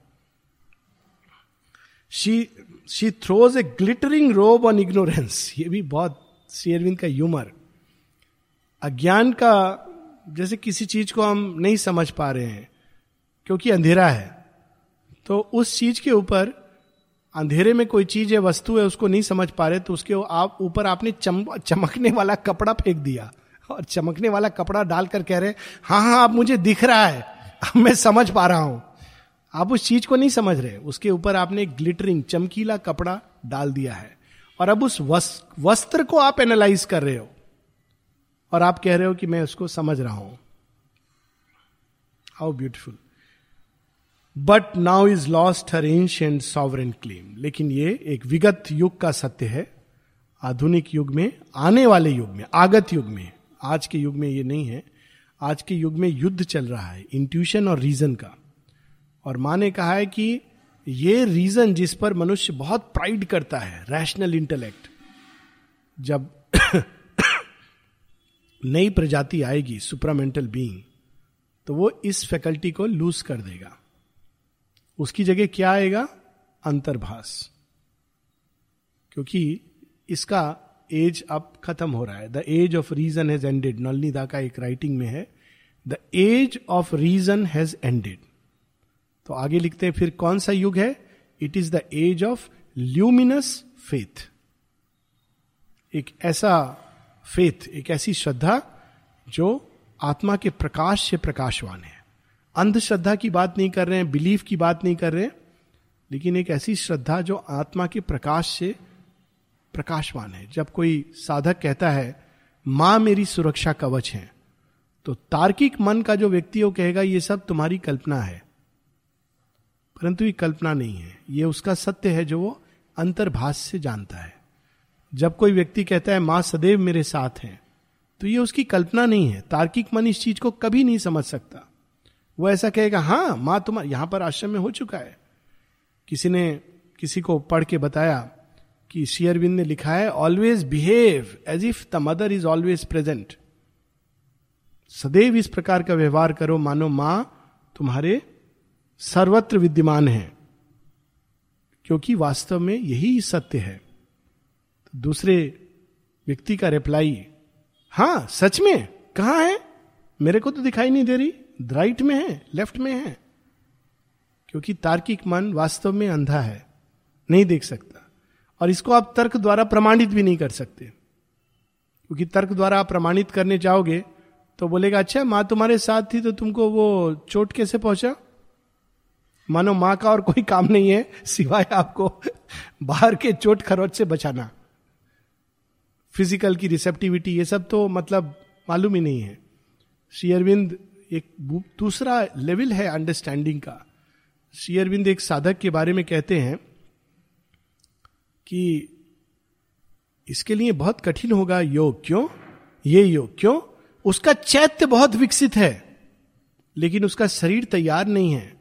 She she throws a glittering robe on ignorance ये भी बहुत शेयरविंद का ह्यूमर अज्ञान का जैसे किसी चीज़ को हम नहीं समझ पा रहे हैं क्योंकि अंधेरा है तो उस चीज़ के ऊपर अंधेरे में कोई चीज़ है वस्तु है उसको नहीं समझ पा रहे तो उसके आप ऊपर आपने चम, चमकने वाला कपड़ा फेंक दिया। और चमकने वाला कपड़ा डालकर कह रहे हैं हाँ हाँ आप मुझे दिख रहा है अब मैं समझ पा रहा हूँ। आप उस चीज़ को नहीं समझ रहे। उसके ऊपर आपने ग्लिटरिंग चमकीला कपड़ा डाल दिया है। और अब उस वस्त्र को आप एनालाइज कर रहे हो। और आप कह रहे हो कि मैं उसको समझ रहा हूँ। How beautiful but now is lost her ancient sovereign claim लेकिन ये एक विगत युग का सत्य है। आधुनिक युग में, आने वाले युग में, आगत युग में। आज के युग में ये नहीं है। आज के युग में युद्ध चल रहा है। इंट्यूशन और रीजन का। और माँ ने कहा है कि ये रीजन जिस पर मनुष्य बहुत प्राइड करता है रैशनल इंटेलेक्ट जब (coughs) नई प्रजाति आएगी सुपरामेंटल बीइंग तो वो इस फैकल्टी को लूज कर देगा। उसकी जगह क्या आएगा? अंतर्भाष क्योंकि इसका एज अब खत्म हो रहा है। The age of reason has ended Nalinida का एक राइटिंग में है। The age of reason has ended तो आगे लिखते हैं, फिर कौन सा युग है? It is the age of luminous faith एक ऐसा फेथ एक ऐसी श्रद्धा जो आत्मा के प्रकाश से प्रकाशवान है। अंधश्रद्धा की बात नहीं कर रहे हैं बिलीफ की बात नहीं कर रहे हैं, लेकिन एक ऐसी श्रद्धा जो आत्मा के प्रकाश से प्रकाशवान है। जब कोई साधक कहता है, माँ मेरी सुरक्षा कवच है तो तार्किक मन का जो व्यक्ति वो कहेगा, ये सब तुम्हारी कल्पना है। परंतु ये कल्पना नहीं है। ये उसका सत्य है जो वो अंतर्भाष से जानता है। जब कोई व्यक्ति कहता है, माँ, सदैव मेरे साथ है तो ये उसकी कल्पना नहीं है। तार्किक मन इस चीज़ को कभी नहीं समझ सकता। वो ऐसा कहेगा हाँ माँ तुम यहाँ पर आश्रम में हो चुका है। किसी ने, किसी को पढ़ के बताया कि शेयरविंद ने लिखा है always behave as if the Mother is always present सदैव इस प्रकार का व्यवहार करो, मानो माँ तुम्हारे सर्वत्र विद्यमान है, क्योंकि वास्तव में यही सत्य है। तो दूसरे व्यक्ति का रिप्लाई हाँ, सच में, कहा है? मेरे को तो दिखाई नहीं दे रही राइट में है लेफ़्ट में है। क्योंकि तार्किक मन वास्तव में अंधा है, नहीं देख सकता। और इसको आप तर्क द्वारा प्रमाणित भी नहीं कर सकते। क्योंकि तर्क द्वारा आप प्रमाणित करने जाओगे तो बोलेगा अच्छा माँ तुम्हारे साथ थी तो तुमको वो चोट कैसे पहुँचा? मानो माँ का और कोई काम नहीं है, सिवाय आपको बाहर के चोट खरोच से बचाना। फ़िज़िकल की रिसेप्टिविटी ये सब तो मतलब मालूम ही नहीं है। श्री अरविंद एक दूसरा लेवल है अंडरस्टैंडिंग का। श्री अरविंद एक साधक के बारे में कहते हैं कि इसके लिए बहुत कठिन होगा योग। क्यों? ये योग क्यों? उसका चैत्य बहुत विकसित है, लेकिन उसका शरीर तैयार नहीं है।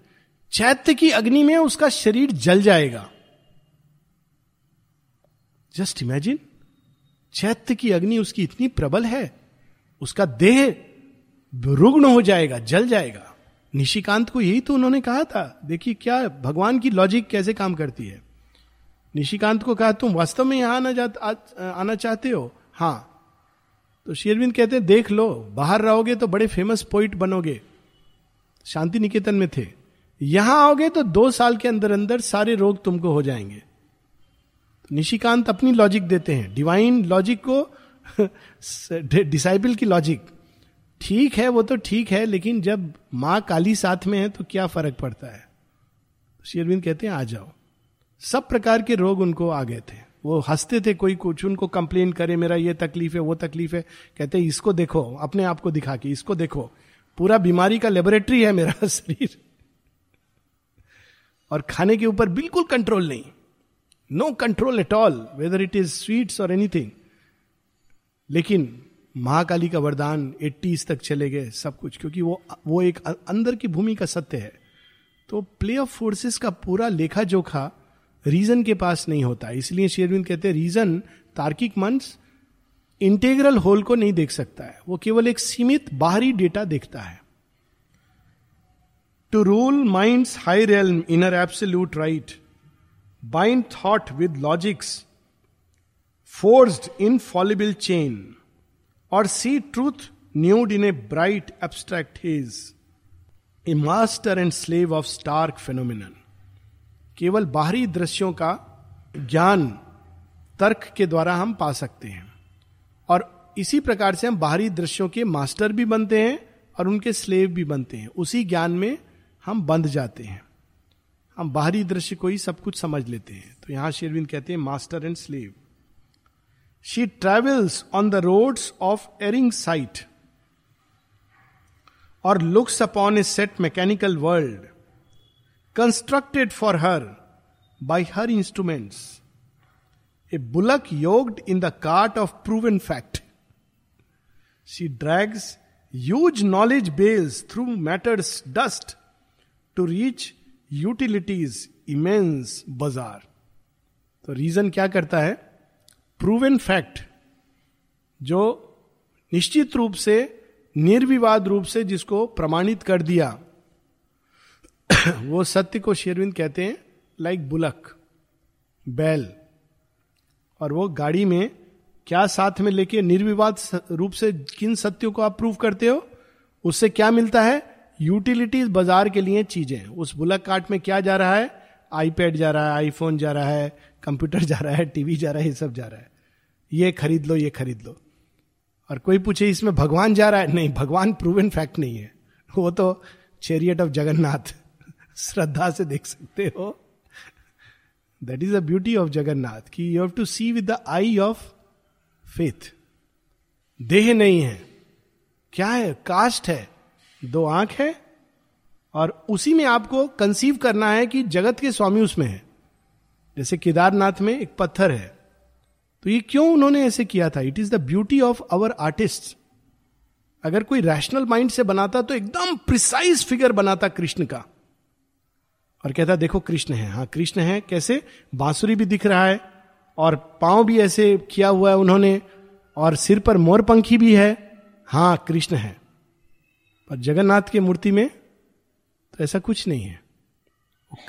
चैत्य की अग्नि में उसका शरीर जल जाएगा। जस्ट इमेजिन चैत्य की अग्नि उसकी इतनी प्रबल है उसका देह रुग्ण हो जाएगा जल जाएगा। निशिकांत को यही तो उन्होंने कहा था देखिए क्या भगवान की लॉजिक कैसे काम करती है। निशिकांत को कहा तुम वास्तव में यहाँ आना जा, आना चाहते हो? हाँ। तो शेरविंद कहते हैं देख लो बाहर रहोगे तो बड़े फ़ेमस पोइट बनोगे। शांति निकेतन में थे। यहाँ आओगे तो दो साल के अंदर अंदर सारे रोग तुमको हो जाएँगे। निशिकांत अपनी लॉजिक देते हैं। डिवाइन लॉजिक को (laughs) डिसाइबल की लॉजिक ठीक है, वो तो ठीक है, लेकिन जब माँ काली साथ में है तो क्या फ़र्क पड़ता है? शेरविंद कहते हैं, आ जाओ। सब प्रकार के रोग उनको आ गए थे। वो हँसते थे कोई कुछ, उनको कंप्लेन करे, मेरा ये तकलीफ़ है, वो तकलीफ़ है। कहते हैं, इसको देखो, अपने आप को दिखा के, इसको देखो। पूरा बीमारी का लेबोरेटरी है मेरा (laughs) शरीर। और खाने के ऊपर बिल्कुल कंट्रोल नहीं। No control at all whether it is sweets और एनीथिंग लेकिन महाकाली का वरदान एट्टीज तक चले गए सब कुछ, क्योंकि वो वो एक अंदर की भूमि का सत्य है। तो प्ले ऑफ़ फोर्सेस का पूरा लेखा जोखा रीजन के पास नहीं होता। इसलिए शेरविंद कहते हैं रीजन तार्किक मन इंटेग्रल होल को नहीं देख सकता है। वो केवल एक सीमित बाहरी डेटा देखता है। To rule mind high rail inner absolute right bind thought with logic's forced infallible chain or see truth nude in a bright abstract haze a master and slave of stark phenomenon केवल बाहरी दृश्यों का ज्ञान तर्क के द्वारा हम पा सकते हैं। और इसी प्रकार से हम बाहरी दृश्यों के मास्टर भी बनते हैं और उनके स्लेव भी बनते हैं। उसी ज्ञान में हम बंध जाते हैं। हम बाहरी दृश्य को ही सब कुछ समझ लेते हैं। तो यहाँ शेरविंद कहते हैं master and slave she travels on the road of erring sight और looks upon a set mechanical world constructed for her by her instruments a bullock yoked in the cart of proof in fact she drags huge knowledge base through matter's dust to reach utilities immense बाज़ार तो reason क्या करता है? Prove proven fact जो निश्चित रूप से, निर्विवाद रूप से जिसको प्रमाणित कर दिया। वो सत्य को शेरविंद कहते हैं लाइक बुलक बैल। और वो गाड़ी में क्या साथ में लेके निर्विवाद रूप से किन सत्यों को आप प्रूव करते हो? उससे क्या मिलता है? यूटिलिटीज बाज़ार के लिए चीज़ें। उस बुलक कार्ट में क्या जा रहा है? आईपैड जा रहा है आईफोन जा रहा है कंप्यूटर जा रहा है टीवी जा रहा है, ये सब जा रहा है। ये खरीद लो, ये खरीद लो। और कोई पूछे, इसमें भगवान जा रहा है? नहीं, भगवान प्रूवन फैक्ट नहीं है। वो तो चेरियट ऑफ़ जगन्नाथ श्रद्धा से देख सकते हो। That is the beauty of Jagannath कि you have to see with the eye of faith देह नहीं है। क्या है? कास्ट है। दो आँख है और उसी में आपको कंसीव करना है कि जगत के स्वामी उसमें है। जैसे केदारनाथ में एक पत्थर है। तो ये क्यों उन्होंने ऐसे किया था? It is the beauty of our artist अगर कोई रैशनल माइंड से बनाता तो एकदम प्रिसाइज फिगर बनाता कृष्ण का। और कहता, देखो, कृष्ण है। हाँ कृष्ण है, कैसे? बांसुरी भी दिख रहा है और पाँव भी ऐसे किया हुआ है उन्होंने और सिर पर मोर पंखी भी है। हाँ कृष्ण है। पर जगन्नाथ की मूर्ति में तो ऐसा कुछ नहीं है।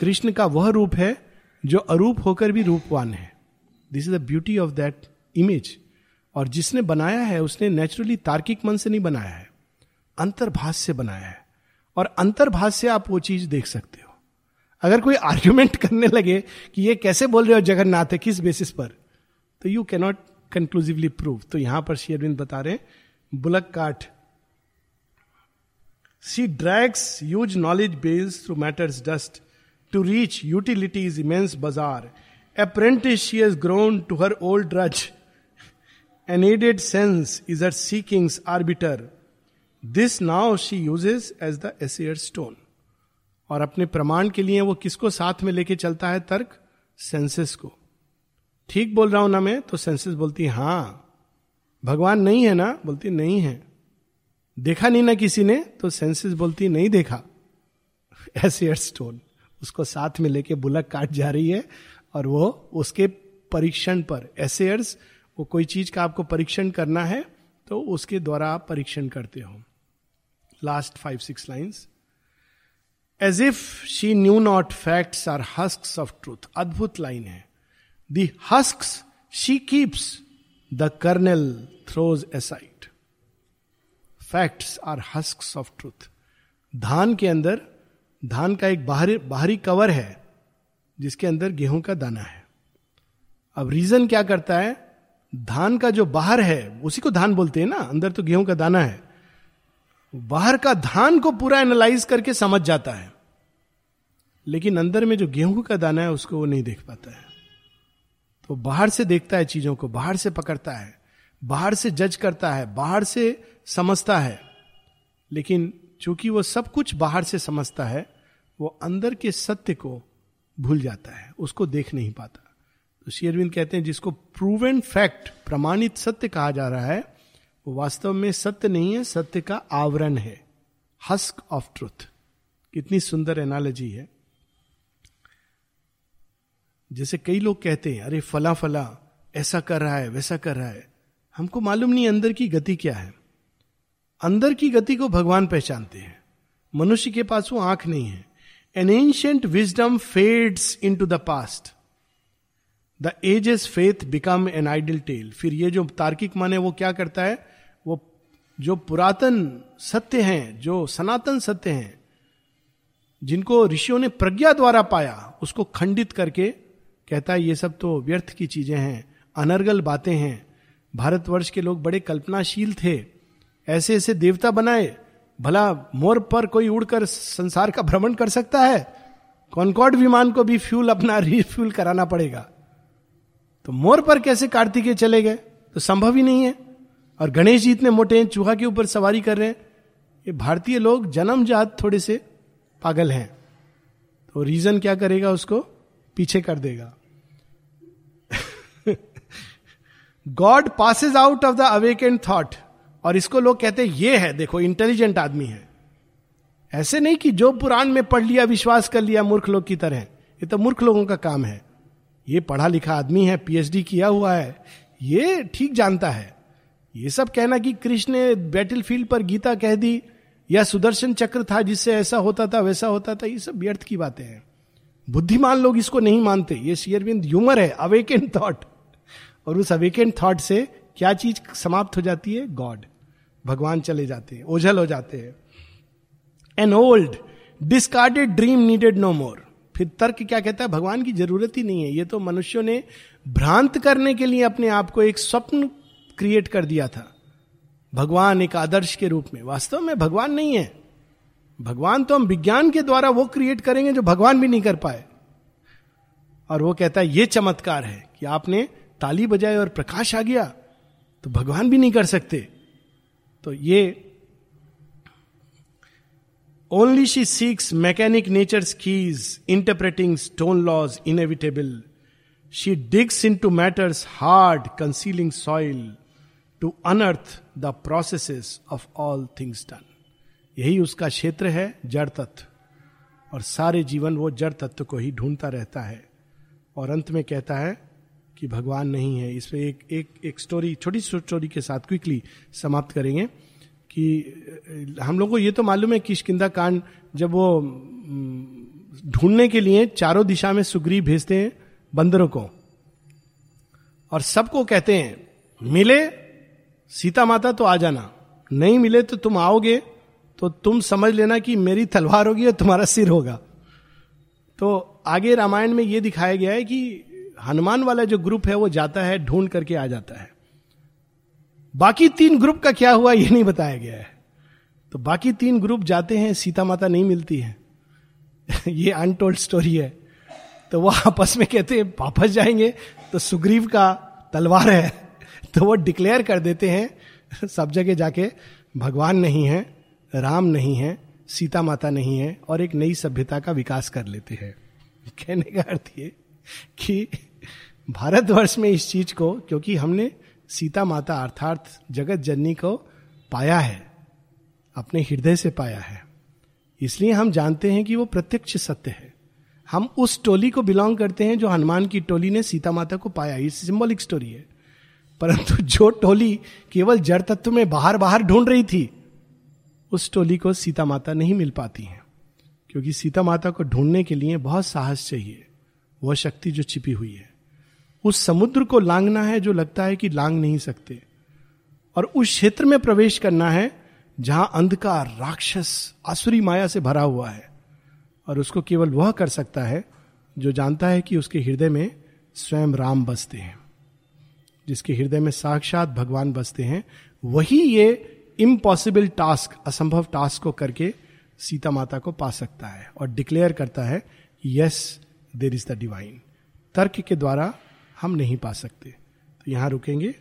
कृष्ण का वह रूप है जो अरूप होकर भी रूपवान है। This is the beauty of that image और जिसने बनाया है, उसने नेचुरली तार्किक मन से नहीं बनाया है। अंतर्भाष से बनाया है। और अंतर्भाष से आप वो चीज़ देख सकते हो। अगर कोई आर्ग्यूमेंट (laughs) करने लगे कि ये कैसे बोल रहे हो जगन्नाथ है किस बेसिस पर? तो यू कैनॉट कंक्लूसिवली प्रूव तो यहाँ पर शेयरविंद बता रहे हैं, bullock cart she drags use knowledge base through matters dust to reach utilities immense bazaar apprentice she has grown to her old drudge an added sense is her seekings arbiter this now she uses as the easier stone और अपने प्रमाण के लिए वो किसको साथ में लेके चलता है तर्क? सेंसेस को। ठीक बोल रहा हूँ ना मैं? तो सेंसेस बोलती हाँ भगवान नहीं है ना? बोलती नहीं है। देखा नहीं ना किसी ने तो सेंसेस बोलती, नहीं देखा। ऐसे स्टोन उसको साथ में लेके बुलक काट जा रही है, और वो उसके परीक्षण पर एसेयर्स वो कोई चीज़ का आपको परीक्षण करना है तो उसके द्वारा आप परीक्षण करते हो। Last five six lines as if she knew not facts are husk of truth अद्भुत लाइन है। The husk she keeps the kernel throws aside facts are husk of truth धान के अंदर, धान का एक बाहरी बाहरी कवर है, जिसके अंदर गेहूँ का दाना है। अब रीजन क्या करता है? धान का जो बाहर है, उसी को धान बोलते हैं ना, अंदर तो गेहूँ का दाना है। बाहर का धान को पूरा एनालाइज करके समझ जाता है। लेकिन अंदर में जो गेहूँ का दाना है, उसको वो नहीं देख पाता है। तो बाहर से देखता है चीज़ों को, बाहर से पकड़ता है। बाहर से जज करता है, बाहर से समझता है। लेकिन चूँकि वो सब कुछ बाहर से समझता है, वो अंदर के सत्य को भूल जाता है, उसको देख नहीं पाता। तो शेयरविंद कहते हैं, जिसको प्रूवेंट फैक्ट प्रमाणित सत्य कहा जा रहा है, वो वास्तव में सत्य नहीं है, सत्य का आवरण है। हस्क ऑफ़ ट्रुथ कितनी सुंदर एनालॉजी है। जैसे कई लोग कहते हैं, अरे फला फला ऐसा कर रहा है, वैसा कर रहा है। हमको मालूम नहीं अंदर की गति क्या है। अंदर की गति को भगवान पहचानते हैं। मनुष्य के पास वो आँख नहीं है। An ancient wisdom fades into the past the age is faith become an idle tale फिर ये जो तार्किक मन है वो क्या करता है? वो जो पुरातन सत्य हैं, जो सनातन सत्य हैं, जिनको ऋषियों ने प्रज्ञा द्वारा पाया, उसको खंडित करके कहता है, ये सब तो व्यर्थ की चीज़ें हैं, अनर्गल बातें हैं भारतवर्ष के लोग बड़े कल्पनाशील थे। ऐसे ऐसे देवता बनाए, भला मोर पर कोई उड़कर संसार का भ्रमण कर सकता है? कॉनकॉर्ड विमान को भी फ्यूल अपना (laughs) रिफ्यूल कराना पड़ेगा। तो मोर पर कैसे कार्तिकेय चले गए? तो संभव ही नहीं है। और गणेश जी इतने मोटे हैं, चूहा के ऊपर सवारी कर रहे हैं। ये भारतीय लोग जन्मजात थोड़े से पागल हैं। तो रीजन क्या करेगा उसको? पीछे कर देगा। God passes out of the awakened thought और इसको लोग कहते हैं, ये है, देखो इंटेलिजेंट आदमी है. ऐसे नहीं कि जो पुराण में पढ़ लिया, विश्वास कर लिया, मूर्ख लोग की तरह ये तो मूर्ख लोगों का काम है। ये पढ़ा लिखा आदमी है पीएचडी किया हुआ है। ये ठीक जानता है। ये सब कहना कि कृष्ण ने बैटल फ़ील्ड पर गीता कह दी, या सुदर्शन चक्र था जिससे ऐसा होता था, वैसा होता था, ये सब व्यर्थ की बातें हैं। बुद्धिमान लोग इसको नहीं मानते। ये शेयरविंद ह्यूमर है अवेकेंड थॉट और उस अवेकेंड थॉट से क्या चीज़ समाप्त हो जाती है? गॉड भगवान चले जाते हैं, ओझल हो जाते हैं। An old discarded dream needed no more फिर तर्क क्या कहता है? भगवान की ज़रूरत ही नहीं है। ये तो मनुष्यों ने भ्रांत करने के लिए अपने आप को एक स्वप्न क्रिएट कर दिया था। भगवान एक आदर्श के रूप में। वास्तव में भगवान नहीं है। भगवान तो हम विज्ञान के द्वारा वो क्रिएट करेंगे जो भगवान भी नहीं कर पाए। और वो कहता है, ये चमत्कार है कि आपने ताली बजाए और प्रकाश आ गया तो भगवान भी नहीं कर सकते। तो ये only she seeks mechanic nature keys interpreting stone laws inevitable she digs into matters hard concealing soil to unearth the process of all things done यही उसका क्षेत्र है, जड़ तत्व। और सारे जीवन वो जड़ तत्व को ही ढूंढता रहता है। और अंत में कहता है कि भगवान नहीं है। इस पर एक एक एक स्टोरी छोटी स्टोरी के साथ क्विकली समाप्त करेंगे कि हम लोग को ये तो मालूम है किशकिंदा कांड जब वो ढूँढने के लिए चारों दिशा में सुग्री भेजते हैं बंदरों को और सबको कहते हैं, मिले, सीता माता तो आ जाना। नहीं मिले तो तुम आओगे तो तुम समझ लेना कि मेरी तलवार होगी और तुम्हारा सिर होगा। तो आगे रामायण में यह दिखाया गया है कि हनुमान वाला जो ग्रुप है, वो जाता है, ढूंढ करके आ जाता है। बाकी तीन ग्रुप का क्या हुआ, ये नहीं बताया गया है। तो बाकी तीन ग्रुप जाते हैं, सीता माता नहीं मिलती है। (laughs) ये अनटोल्ड स्टोरी है। तो वो आपस में कहते हैं, वापस जाएँगे। तो सुग्रीव का तलवार है। (laughs) तो वो डिक्लेयर कर देते हैं, सब जगह जाके, भगवान नहीं है, राम नहीं है, सीता माता नहीं है, और एक नई सभ्यता का विकास कर लेते हैं। (laughs) कहने का अर्थ ये कि भारतवर्ष में इस चीज़ को, क्योंकि हमने सीता माता अर्थात जगत जननी को पाया है, अपने हृदय से पाया है। इसलिए हम जानते हैं कि वो प्रत्यक्ष सत्य है। हम उस टोली को बिलोंग करते हैं जो हनुमान की टोली ने सीता माता को पाया। ये सिंबॉलिक स्टोरी है। परंतु जो टोली केवल जड़ तत्व में बाहर बाहर ढूंढ रही थी, उस टोली को सीता माता नहीं मिल पाती है। क्योंकि सीता माता को ढूँढने के लिए बहुत साहस चाहिए। वह शक्ति जो छिपी हुई है। उस समुद्र को लांगना है जो लगता है कि लांग नहीं सकते। और उस क्षेत्र में प्रवेश करना है जहाँ अंधकार, राक्षस, आसुरी माया से भरा हुआ है। और उसको केवल वह कर सकता है जो जानता है कि उसके हृदय में स्वयं राम बसते हैं। जिसके हृदय में साक्षात भगवान बसते हैं, वही ये इम्पॉसिबल टास्क असंभव टास्क को करके सीता माता को पा सकता है और डिक्लेयर करता है yes there is the divine तर्क के द्वारा हम नहीं पा सकते। तो यहाँ रुकेंगे।